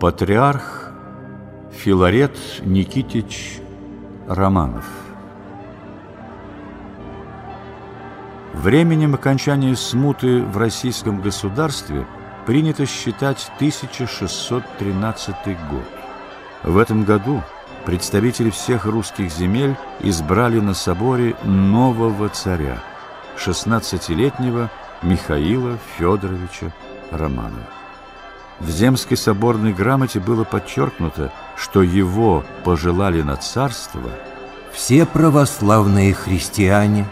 Патриарх Филарет Никитич Романов Временем окончания смуты в российском государстве принято считать 1613 год. В этом году представители всех русских земель избрали на соборе нового царя, 16-летнего Михаила Федоровича Романова. В Земской соборной грамоте было подчеркнуто, что его пожелали на царство все православные христиане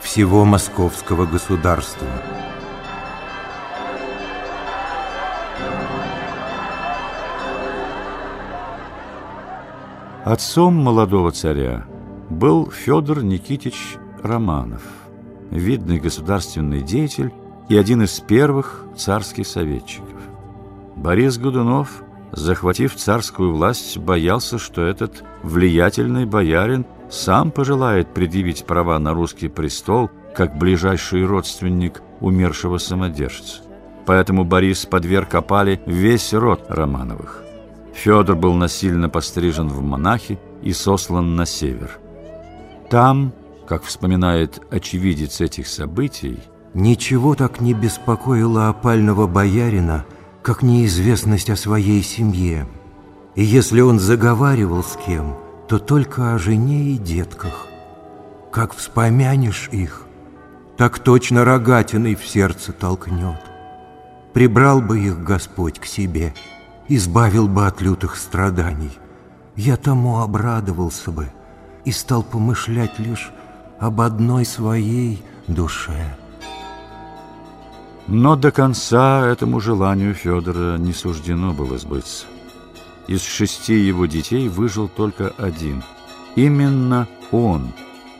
всего московского государства. Отцом молодого царя был Федор Никитич Романов, видный государственный деятель и один из первых царских советчиков. Борис Годунов, захватив царскую власть, боялся, что этот влиятельный боярин сам пожелает предъявить права на русский престол как ближайший родственник умершего самодержца. Поэтому Борис подверг опале весь род Романовых. Федор был насильно пострижен в монахи и сослан на север. Там, как вспоминает очевидец этих событий, «Ничего так не беспокоило опального боярина, как неизвестность о своей семье. И если он заговаривал с кем, то только о жене и детках. Как вспомянешь их, так точно рогатиной в сердце толкнет. Прибрал бы их Господь к себе, избавил бы от лютых страданий. Я тому обрадовался бы и стал помышлять лишь об одной своей душе». Но до конца этому желанию Федора не суждено было сбыться. Из шести его детей выжил только один. Именно он.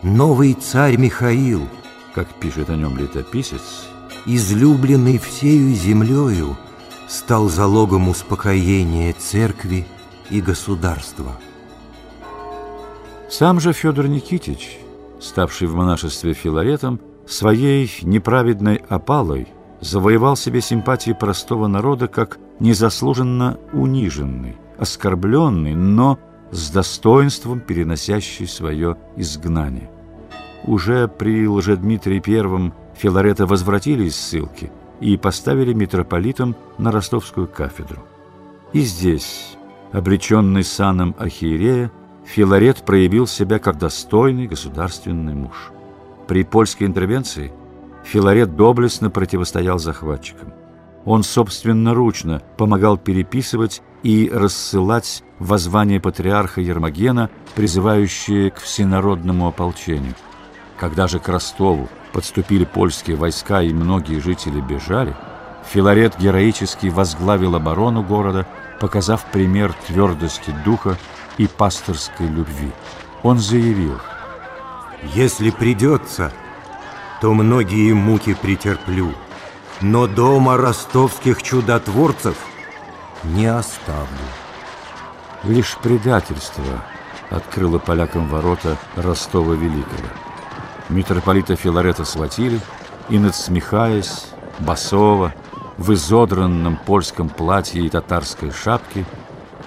Новый царь Михаил, как пишет о нем летописец, излюбленный всею землею, стал залогом успокоения церкви и государства. Сам же Федор Никитич, ставший в монашестве филаретом, своей неправедной опалой завоевал себе симпатии простого народа как незаслуженно униженный, оскорбленный, но с достоинством переносящий свое изгнание. Уже при Лжедмитрии I Филарета возвратили из ссылки и поставили митрополитом на ростовскую кафедру. И здесь, обреченный саном архиерея, Филарет проявил себя как достойный государственный муж. При польской интервенции – Филарет доблестно противостоял захватчикам. Он собственноручно помогал переписывать и рассылать воззвания патриарха Ермогена, призывающие к всенародному ополчению. Когда же к Ростову подступили польские войска и многие жители бежали, Филарет героически возглавил оборону города, показав пример твердости духа и пасторской любви. Он заявил, «Если придется, то многие муки претерплю, но дома ростовских чудотворцев не оставлю. Лишь предательство открыло полякам ворота Ростова Великого. Митрополита Филарета схватили и, надсмехаясь, басово, в изодранном польском платье и татарской шапке,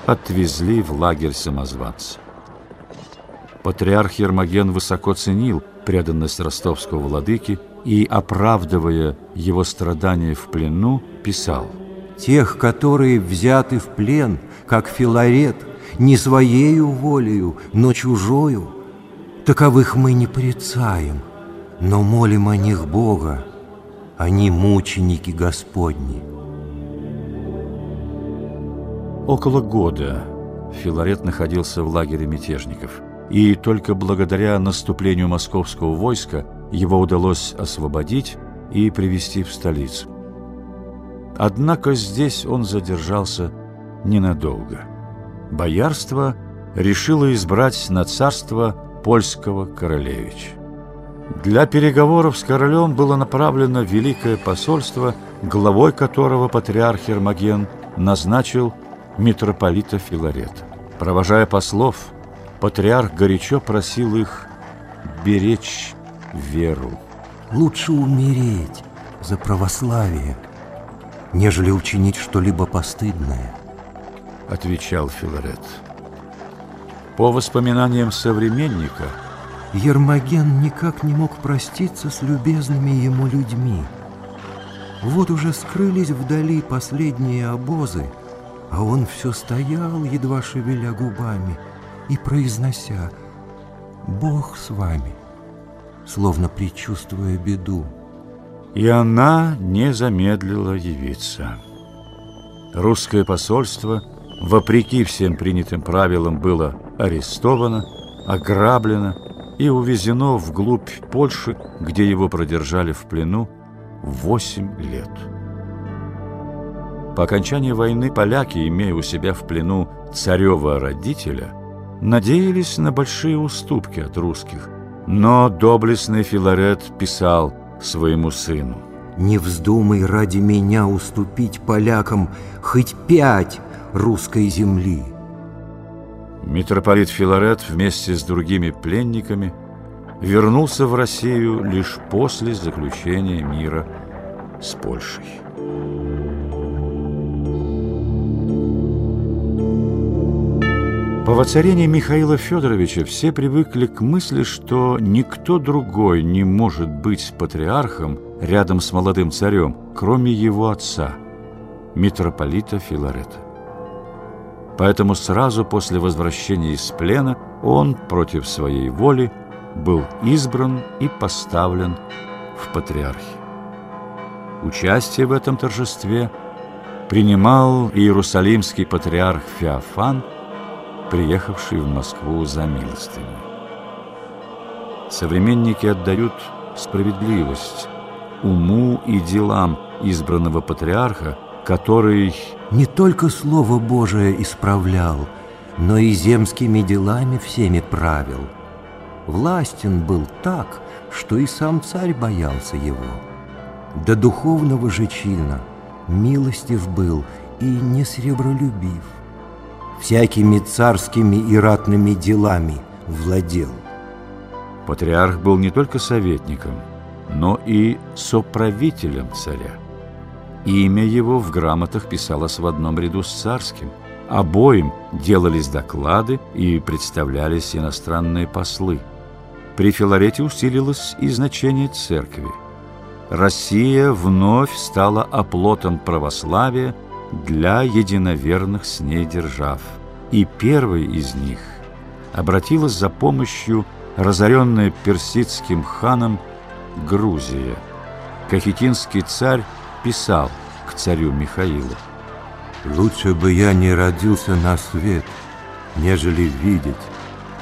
отвезли в лагерь самозванца. Патриарх Ермоген высоко ценил преданность ростовского владыки и, оправдывая его страдания в плену, писал «Тех, которые взяты в плен, как Филарет, не своею волею, но чужою, таковых мы не порицаем, но молим о них Бога, они мученики Господни». Около года Филарет находился в лагере мятежников – и только благодаря наступлению московского войска его удалось освободить и привести в столицу. Однако здесь он задержался ненадолго. Боярство решило избрать на царство польского королевича. Для переговоров с королем было направлено великое посольство, главой которого патриарх Ермоген назначил митрополита Филарета. Провожая послов, Патриарх горячо просил их беречь веру. Лучше умереть за православие, нежели учинить что-либо постыдное. — отвечал Филарет. По воспоминаниям современника, Ермоген никак не мог проститься с любезными ему людьми. Вот уже скрылись вдали последние обозы, а он все стоял, едва шевеля губами, и произнося «Бог с вами», словно предчувствуя беду. И она не замедлила явиться. Русское посольство, вопреки всем принятым правилам, было арестовано, ограблено и увезено вглубь Польши, где его продержали в плену восемь лет. По окончании войны поляки, имея у себя в плену царева родителя, надеялись на большие уступки от русских, но доблестный Филарет писал своему сыну «Не вздумай ради меня уступить полякам хоть пять русской земли». Митрополит Филарет вместе с другими пленниками вернулся в Россию лишь после заключения мира с Польшей. По воцарении Михаила Федоровича все привыкли к мысли, что никто другой не может быть патриархом рядом с молодым царем, кроме его отца, митрополита Филарета. Поэтому сразу после возвращения из плена он против своей воли был избран и поставлен в патриархи. Участие в этом торжестве принимал иерусалимский патриарх Феофан – приехавший в Москву за милостыней. Современники отдают справедливость уму и делам избранного патриарха, который не только Слово Божие исправлял, но и земскими делами всеми правил. Властен был так, что и сам царь боялся его. До духовного же чина милостив был и не сребролюбив всякими царскими и ратными делами владел. Патриарх был не только советником, но и соправителем царя. Имя его в грамотах писалось в одном ряду с царским. Обоим делались доклады и представлялись иностранные послы. При Филарете усилилось и значение церкви. Россия вновь стала оплотом православия – для единоверных с ней держав. И первой из них обратилась за помощью разоренная персидским ханом Грузия. Кахетинский царь писал к царю Михаилу. «Лучше бы я не родился на свет, нежели видеть,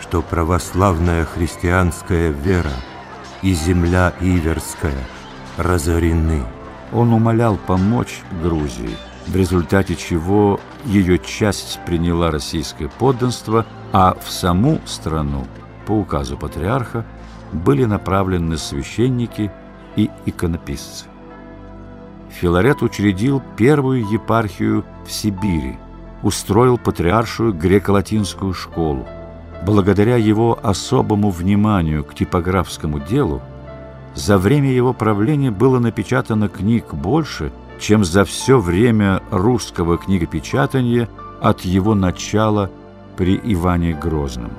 что православная христианская вера и земля Иверская разорены». Он умолял помочь Грузии – в результате чего ее часть приняла российское подданство, а в саму страну по указу патриарха были направлены священники и иконописцы. Филарет учредил первую епархию в Сибири, устроил патриаршую греко-латинскую школу. Благодаря его особому вниманию к типографскому делу, за время его правления было напечатано книг больше – чем за все время русского книгопечатания от его начала при Иване Грозном.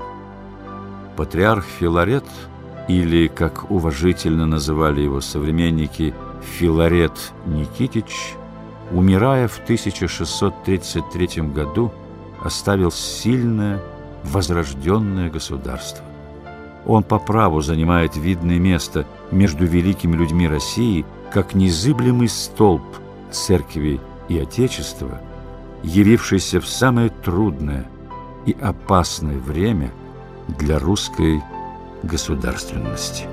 Патриарх Филарет, или, как уважительно называли его современники, Филарет Никитич, умирая в 1633 году, оставил сильное, возрожденное государство. Он по праву занимает видное место между великими людьми России, как незыблемый столб – церкви и Отечества, явившийся в самое трудное и опасное время для русской государственности.